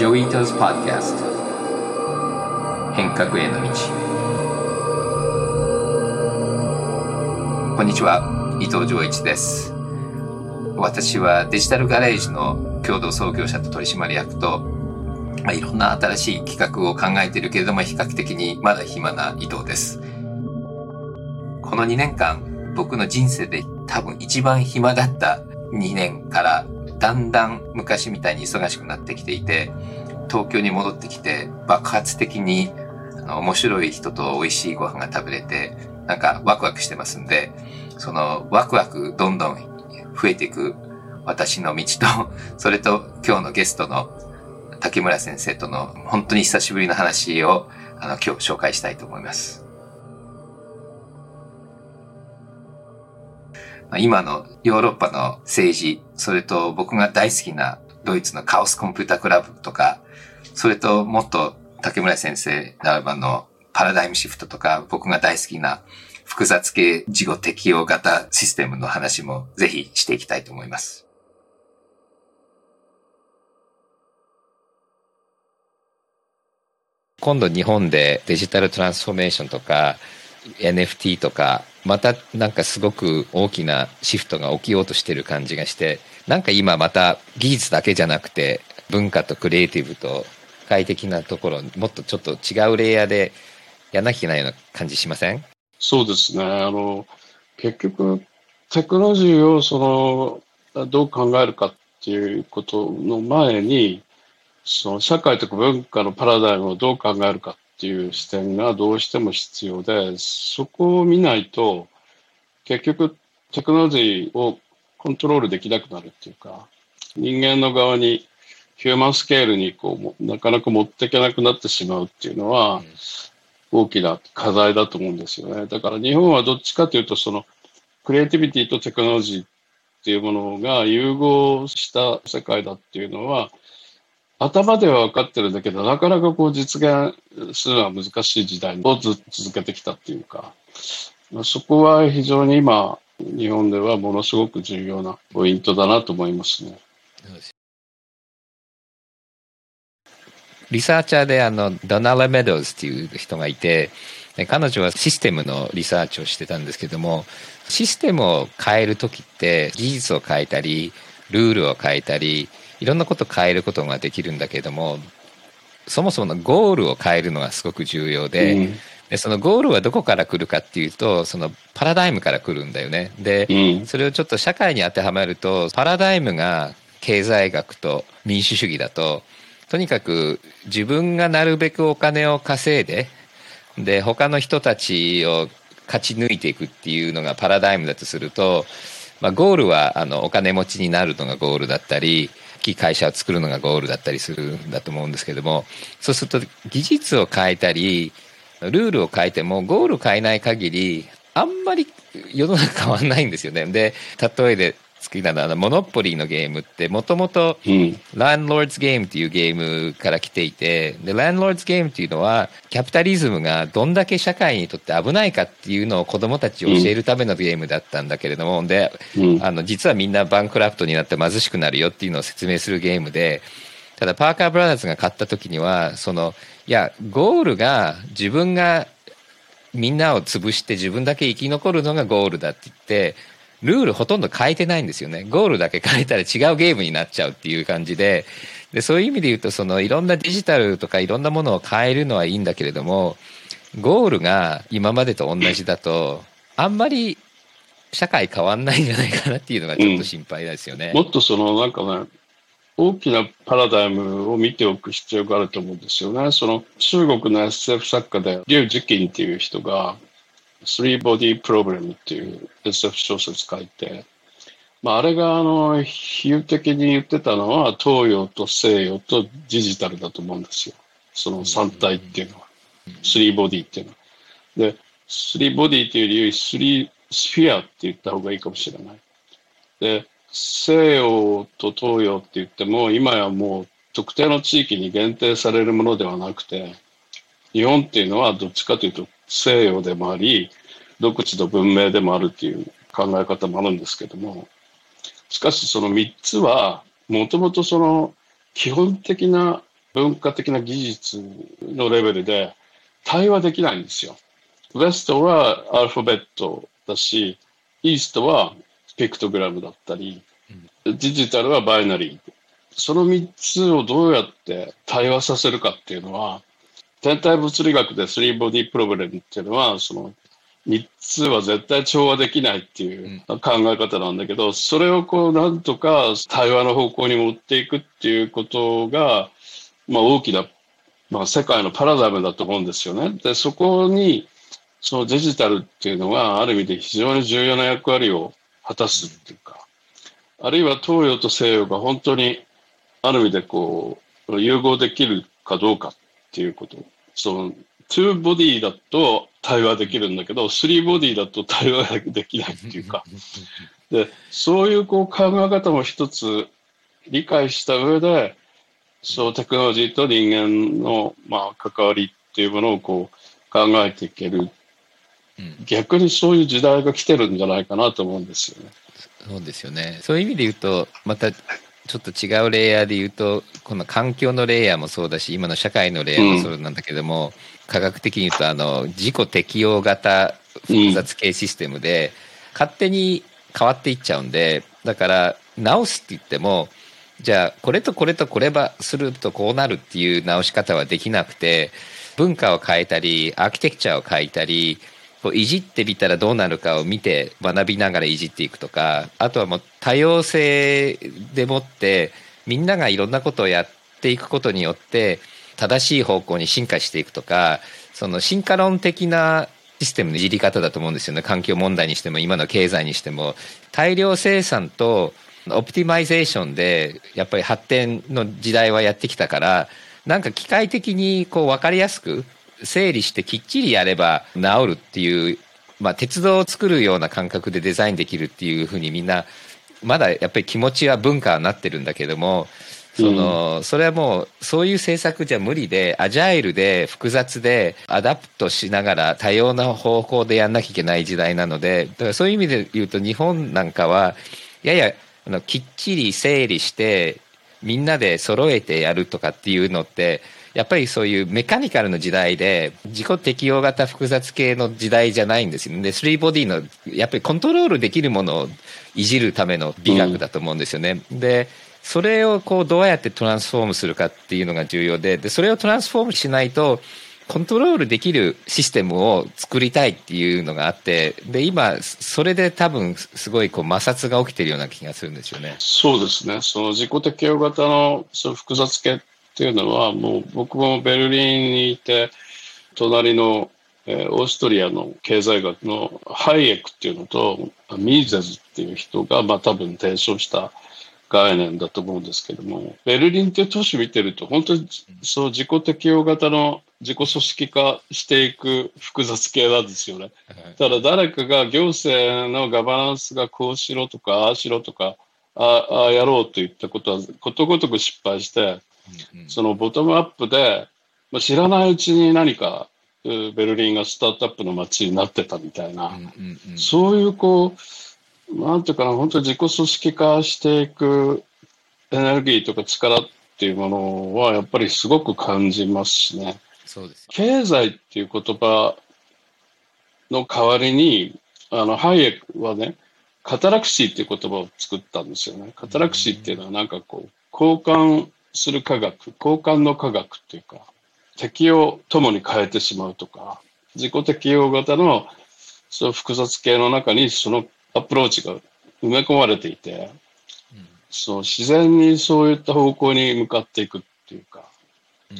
ジョイーターズ・パッドキャスト変革への道。こんにちは。伊藤浄一です。私はデジタルガレージの共同創業者と取締役と、まあ、いろんな新しい企画を考えているけれども比較的にまだ暇な伊藤です。この2年間僕の人生で多分一番暇だった2年からだんだん昔みたいに忙しくなってきていて、東京に戻ってきて爆発的にあの面白い人と美味しいご飯が食べれて、なんかワクワクしてますんで、そのワクワクどんどん増えていく私の道と、それと今日のゲストの竹村先生との本当に久しぶりの話をあの今日紹介したいと思います。今のヨーロッパの政治、それと僕が大好きなドイツのカオスコンピュータクラブとか、それともっと竹村先生ならばのパラダイムシフトとか、僕が大好きな複雑系事後適用型システムの話もぜひしていきたいと思います。今度日本でデジタルトランスフォーメーションとか NFT とかまたなんかすごく大きなシフトが起きようとしてる感じがしてなんか今また技術だけじゃなくて文化とクリエイティブと快適なところもっとちょっと違うレイヤーでやらなきゃいけないような感じしません？そうですね。あの結局テクノロジーをそのどう考えるかっていうことの前にその社会とか文化のパラダイムをどう考えるかっていう視点がどうしても必要で、そこを見ないと、結局テクノロジーをコントロールできなくなるっていうか、人間の側にヒューマンスケールにこうなかなか持っていけなくなってしまうっていうのは、大きな課題だと思うんですよね。だから日本はどっちかというと、そのクリエイティビティとテクノロジーっていうものが融合した世界だっていうのは、頭では分かってるんだけど、なかなかこう実現するのは難しい時代をずっと続けてきたっていうか、そこは非常に今、日本ではものすごく重要なポイントだなと思いますね。リサーチャーであのドナラ・メドウズっていう人がいて彼女はシステムのリサーチをしてたんですけどもシステムを変える時って技術を変えたりルールを変えたりいろんなこと変えることができるんだけれどもそもそものゴールを変えるのがすごく重要でうん、でそのゴールはどこから来るかっていうとそのパラダイムから来るんだよね。で、うん、それをちょっと社会に当てはめるとパラダイムが経済学と民主主義だととにかく自分がなるべくお金を稼いでで他の人たちを勝ち抜いていくっていうのがパラダイムだとすると、まあ、ゴールはあのお金持ちになるのがゴールだったりきい会社を作るのがゴールだったりするんだと思うんですけどもそうすると技術を変えたりルールを変えてもゴールを変えない限りあんまり世の中変わんないんですよね。で例えで好きなのはモノポリーのゲームってもともとランローズゲームっていうゲームから来ていてでランローズゲームっていうのはキャピタリズムがどんだけ社会にとって危ないかっていうのを子供たちに教えるためのゲームだったんだけれどもであの実はみんなバンクラフトになって貧しくなるよっていうのを説明するゲームでただパーカーブラザーズが買った時にはそのいやゴールが自分がみんなを潰して自分だけ生き残るのがゴールだって言ってルールほとんど変えてないんですよね。ゴールだけ変えたら違うゲームになっちゃうっていう感じで、でそういう意味で言うと、そのいろんなデジタルとかいろんなものを変えるのはいいんだけれども、ゴールが今までと同じだと、あんまり社会変わんないんじゃないかなっていうのがちょっと心配ですよね。うん、もっとそのなんかね、大きなパラダイムを見ておく必要があると思うんですよね。その中国の SF 作家で、劉慈欣っていう人が、Three Body Problem っていう SF 小説書いて、まあ、あれがあの比喩的に言ってたのは東洋と西洋とデジタルだと思うんですよ。その3体っていうのは。スリーボディっていうのは。で、スリーボディっていうよりスリースフィアって言った方がいいかもしれない。で、西洋と東洋って言っても今やもう特定の地域に限定されるものではなくて、日本っていうのはどっちかというと西洋でもあり、独自の文明でもあるっていう考え方もあるんですけども、しかしその3つは、もともとその基本的な文化的な技術のレベルで対話できないんですよ。ウエストはアルファベットだし、イーストはピクトグラムだったり、デジタルはバイナリー。その3つをどうやって対話させるかっていうのは、天体物理学で3ボディプロブレムっていうのは、その3つは絶対調和できないっていう考え方なんだけど、それをこうなんとか対話の方向に持っていくっていうことが、まあ大きな、まあ世界のパラダイムだと思うんですよね。で、そこに、そのデジタルっていうのがある意味で非常に重要な役割を果たすっていうか、あるいは東洋と西洋が本当にある意味でこう融合できるかどうかっていうこと。その2ボディだと対話できるんだけど、3ボディだと対話できないっていうか。で、そういうこう考え方も一つ理解した上で、そうテクノロジーと人間のまあ関わりっていうものをこう考えていける逆にそういう時代が来てるんじゃないかなと思うんですよね。そうですよね。そういう意味で言うと、またちょっと違うレイヤーで言うと、この環境のレイヤーもそうだし、今の社会のレイヤーもそうなんだけども、うん、科学的に言うと、あの、自己適応型複雑系システムで、勝手に変わっていっちゃうんで、だから、直すって言っても、じゃあ、これとこれとこればするとこうなるっていう直し方はできなくて、文化を変えたり、アーキテクチャを変えたり、こういじってみたらどうなるかを見て学びながらいじっていくとかあとはもう多様性でもってみんながいろんなことをやっていくことによって正しい方向に進化していくとかその進化論的なシステムのいじり方だと思うんですよね。環境問題にしても今の経済にしても。大量生産とオプティマイゼーションでやっぱり発展の時代はやってきたからなんか機械的にこう分かりやすく整理してきっちりやれば治るっていう、まあ、鉄道を作るような感覚でデザインできるっていうふうにみんなまだやっぱり気持ちは文化はなってるんだけどもその、うん、それはもうそういう政策じゃ無理でアジャイルで複雑で adapt しながら多様な方向でやんなきゃいけない時代なのでだからそういう意味で言うと日本なんかはややあのきっちり整理してみんなで揃えてやるとかっていうのってやっぱりそういうメカニカルの時代で自己適応型複雑系の時代じゃないんですよね。で、スリーボディのやっぱりコントロールできるものをいじるための美学だと思うんですよね。うん、で、それをこうどうやってトランスフォームするかっていうのが重要で、で、それをトランスフォームしないと、コントロールできるシステムを作りたいっていうのがあって、で、今、それで多分、すごいこう摩擦が起きてるような気がするんですよね。そうですね。その自己適応型のその複雑系っていうのは、もう僕もベルリンにいて、隣の、えー、オーストリアの経済学のハイエクっていうのと、ミーゼズっていう人が、まあ多分提唱した概念だと思うんですけども、ベルリンっていう都市見てると、本当にそう自己適応型の自己組織化していく複雑系なんですよね。ただ誰かが行政のガバナンスがこうしろとか、ああしろとか、ああやろうといったことはことごとく失敗して、そのボトムアップで、まあ、知らないうちに何かベルリンがスタートアップの街になってたみたいな、そういうこう、なんていうかな、本当に自己組織化していくエネルギーとか力っていうものはやっぱりすごく感じますしね。そうです経済っていう言葉の代わりに、あの、ハイエクはね、カタラクシーっていう言葉を作ったんですよね。カタラクシーっていうのはなんかこう、交換する科学、交換の科学っていうか、敵を共に変えてしまうとか、自己適応型のその複雑系の中にそのアプローチが埋め込まれていて、うん、その自然にそういった方向に向かっていくっていうか、うん、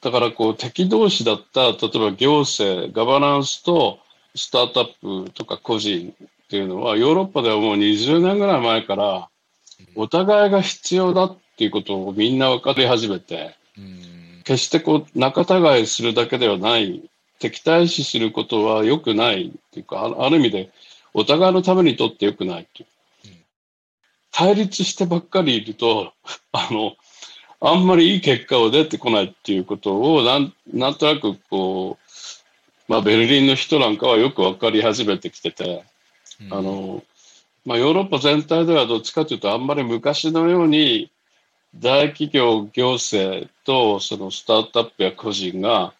だからこう敵同士だった例えば行政ガバナンスとスタートアップとか個人っていうのはヨーロッパではもう20年ぐらい前からお互いが必要だっっていうことをみんな分かり始めて、決してこう仲違いするだけではない、敵対視することは良くないっていうか、ある意味でお互いのためにとって良くないっていう。対立してばっかりいると、あの、あんまりいい結果を出てこないっていうことをなん、なんとなくこう、まあ、ベルリンの人なんかはよく分かり始めてきてて、うん、あの、まあ、ヨーロッパ全体ではどっちかというと、あんまり昔のように大企業、行政とそのスタートアップや個人が、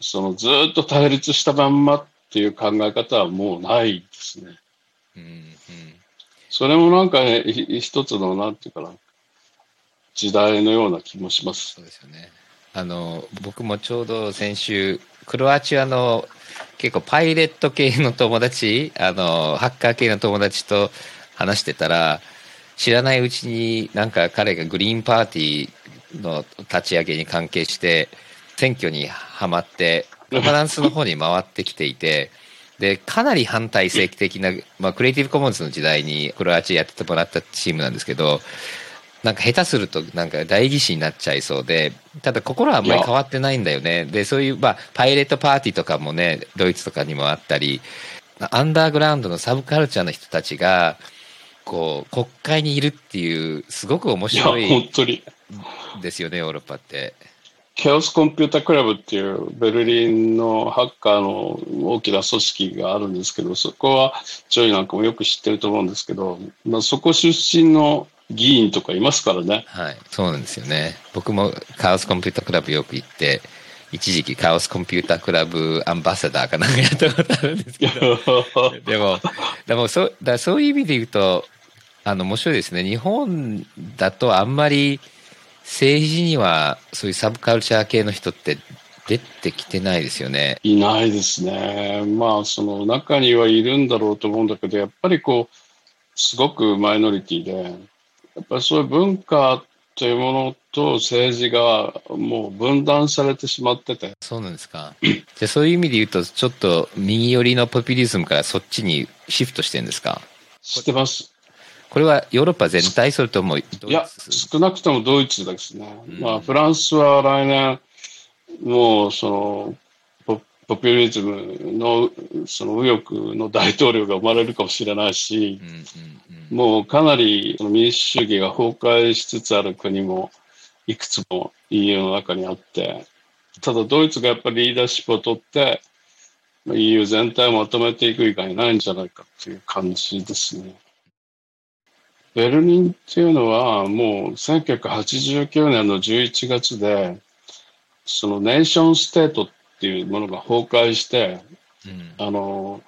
そのずっと対立したまんまっていう考え方はもうないですね。うんうん、それもなんか、ね、一つの、なんていうかな、時代のような気もします。そうですよね。あの、僕もちょうど先週、クロアチアの結構パイレット系の友達、あの、ハッカー系の友達と話してたら、知らないうちになんか彼がグリーンパーティーの立ち上げに関係して選挙にはまってガバナンスの方に回ってきていてでかなり反体制的な、まあ、クリエイティブコモンズの時代にクロアチアやっててもらったチームなんですけどなんか下手するとなんか代議士になっちゃいそうでただ心はあんまり変わってないんだよね。でそういう、まあ、 Pirate Party とかもねドイツとかにもあったりアンダーグラウンドのサブカルチャーの人たちがこう国会にいるっていうすごく面白い本当にですよねヨーロッパって。 Chaos Computer Club っていうベルリンのハッカーの大きな組織があるんですけどそこはジョイなんかもよく知ってると思うんですけど、まあ、そこ出身の議員とかいますからね。はい、そうなんですよね。僕もカオスコンピュータークラブよく行って、一時期カオスコンピュータークラブアンバサダーかなんかやったことあるんですけど、でも、でもそうだそういう意味で言うと、あの、面白いですね。日本だとあんまり政治にはそういうサブカルチャー系の人って出てきてないですよね。いないですね。まあ、その中にはいるんだろうと思うんだけど、やっぱりこう、すごくマイノリティで、やっぱりそういう文化というものと政治がもう分断されてしまってて。そうなんですか。じゃあそういう意味で言うと、ちょっと右寄りのポピュリズムからそっちにシフトしてるんですか？してます。これはヨーロッパ全体それともいや、少なくともドイツですね。うん、まあ、フランスは来年、もうそのポ、ポピュリズムのその右翼の大統領が生まれるかもしれないし、もうかなり民主主義が崩壊しつつある国もいくつも EU の中にあって、ただドイツがやっぱりリーダーシップを取って、EU 全体をまとめていく以外ないんじゃないかっていう感じですね。ベルリンっていうのはもう1989年の11月で、そのネーションステートっていうものが崩壊して、うん、あの、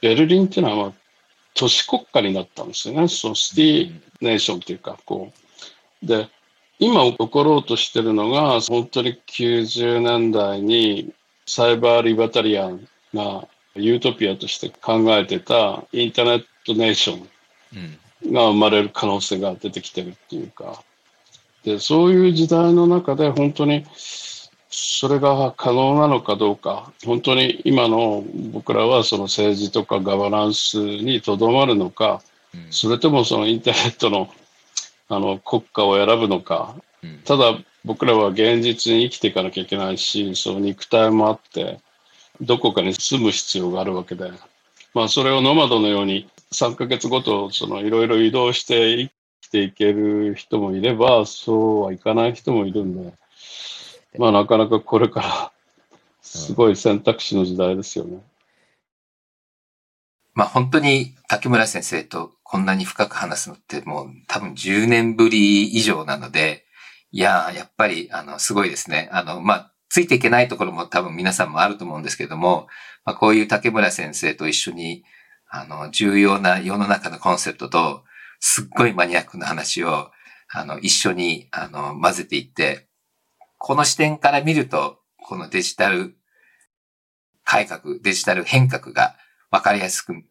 ベルリンっていうのは、まあ、都市国家になったんですよね。そのシティネーションっていうか、こう。で、今起ころうとしてるのが、本当に90年代にサイバーリバタリアンがユートピアとして考えてたインターネットネーション。うんが生まれる可能性が出てきてるっていうか、で、そういう時代の中で本当にそれが可能なのかどうか、本当に今の僕らはその政治とかガバナンスにとどまるのか、それともそのインターネットのあの国家を選ぶのか、ただ僕らは現実に生きていかなきゃいけないし、その肉体もあって、どこかに住む必要があるわけで、まあそれをノマドのように3ヶ月ごと、そのいろいろ移動して生きていける人もいれば、そうはいかない人もいるんで、まあなかなかこれからすごい選択肢の時代ですよね。まあ本当に竹村先生とこんなに深く話すのってもう多分10年ぶり以上なので、いややっぱりあのすごいですね。あの、まあついていけないところも多分皆さんもあると思うんですけども、まあこういう竹村先生と一緒にあの、重要な世の中のコンセプトと、すっごいマニアックな話を、あの、一緒に、あの、混ぜていって、この視点から見ると、このデジタル改革、デジタル変革が分かりやすく語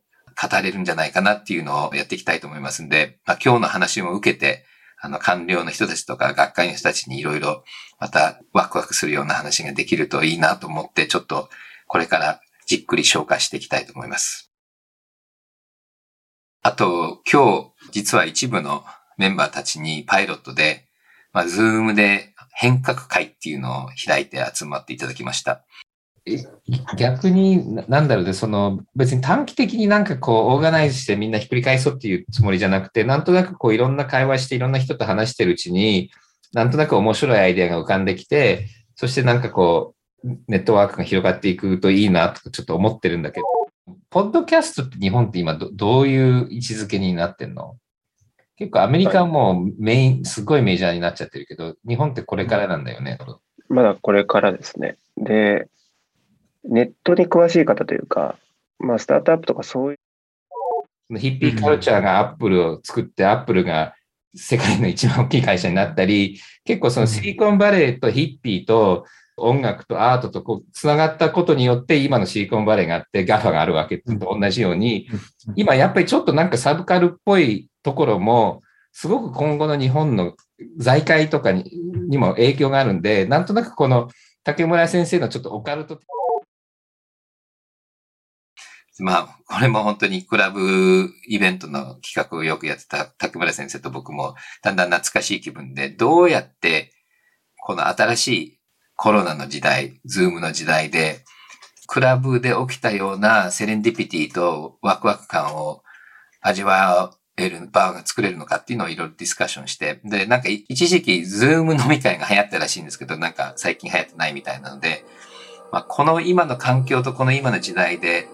れるんじゃないかなっていうのをやっていきたいと思いますんで、まあ、今日の話も受けて、あの、官僚の人たちとか学会の人たちにいろいろまたワクワクするような話ができるといいなと思って、ちょっとこれからじっくり紹介していきたいと思います。あと、今日、実は一部のメンバーたちにパイロットで、まあ、ズームで変革会っていうのを開いて集まっていただきました。逆に、なんだろうね、その、別に短期的になんかこう、オーガナイズしてみんなひっくり返そうっていうつもりじゃなくて、なんとなくこう、いろんな会話していろんな人と話してるうちに、なんとなく面白いアイデアが浮かんできて、そしてなんかこう、ネットワークが広がっていくといいなとかちょっと思ってるんだけど、ポッドキャストって日本って今どどういう位置づけになってんの？結構アメリカはもうメイン、すごいメジャーになっちゃってるけど、日本ってこれからなんだよね。まだこれからですね。で、ネットに詳しい方というか、まあ、スタートアップとかそういう。ヒッピーカルチャーがアップルを作って、アップルが世界の一番大きい会社になったり、結構そのシリコンバレーとヒッピーと音楽とアートとこうつながったことによって今のシリコンバレーがあってガファがあるわけと同じように、今やっぱりちょっとなんかサブカルっぽいところも、すごく今後の日本の財界とかににも影響があるんで、なんとなくこの竹村先生のちょっとオカルト。まあ、これも本当にクラブイベントの企画をよくやってた竹村先生と僕もだんだん懐かしい気分で、どうやってこの新しいコロナの時代、 Zoom の時代で、クラブで起きたようなセレンディピティとワクワク感を味わえるバーが作れるのかっていうのをいろいろディスカッションして、で、なんか一時期 Zoom 飲み会が流行ったらしいんですけど、なんか最近流行ってないみたいなので、まあ、この今の環境とこの今の時代で、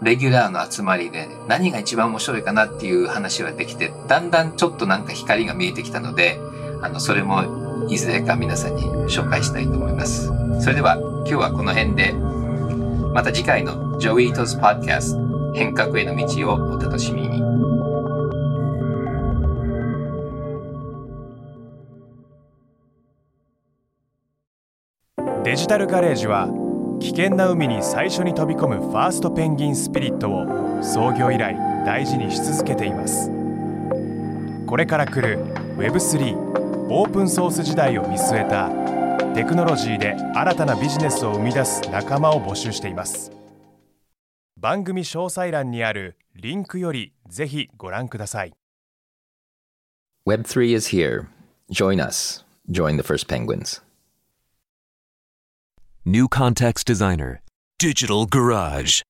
レギュラーの集まりで何が一番面白いかなっていう話はできて、だんだんちょっとなんか光が見えてきたので、あの、それもいずれか皆さんに紹介したいと思います。それでは今日はこの辺で、また次回のジョイートズ・パッキャス変革への道をお楽しみに。デジタルガレージは危険な海に最初に飛び込むファーストペンギンスピリットを創業以来大事にし続けていますこれから来る Web3 オープンソース時代を見据えたテクノロジーで新たなビジネスを生み出す仲間を募集しています番組詳細欄にあるリンクよりぜひご覧ください Web3 is here. Join us. Join the first penguins. New Context Designer, Digital Garage.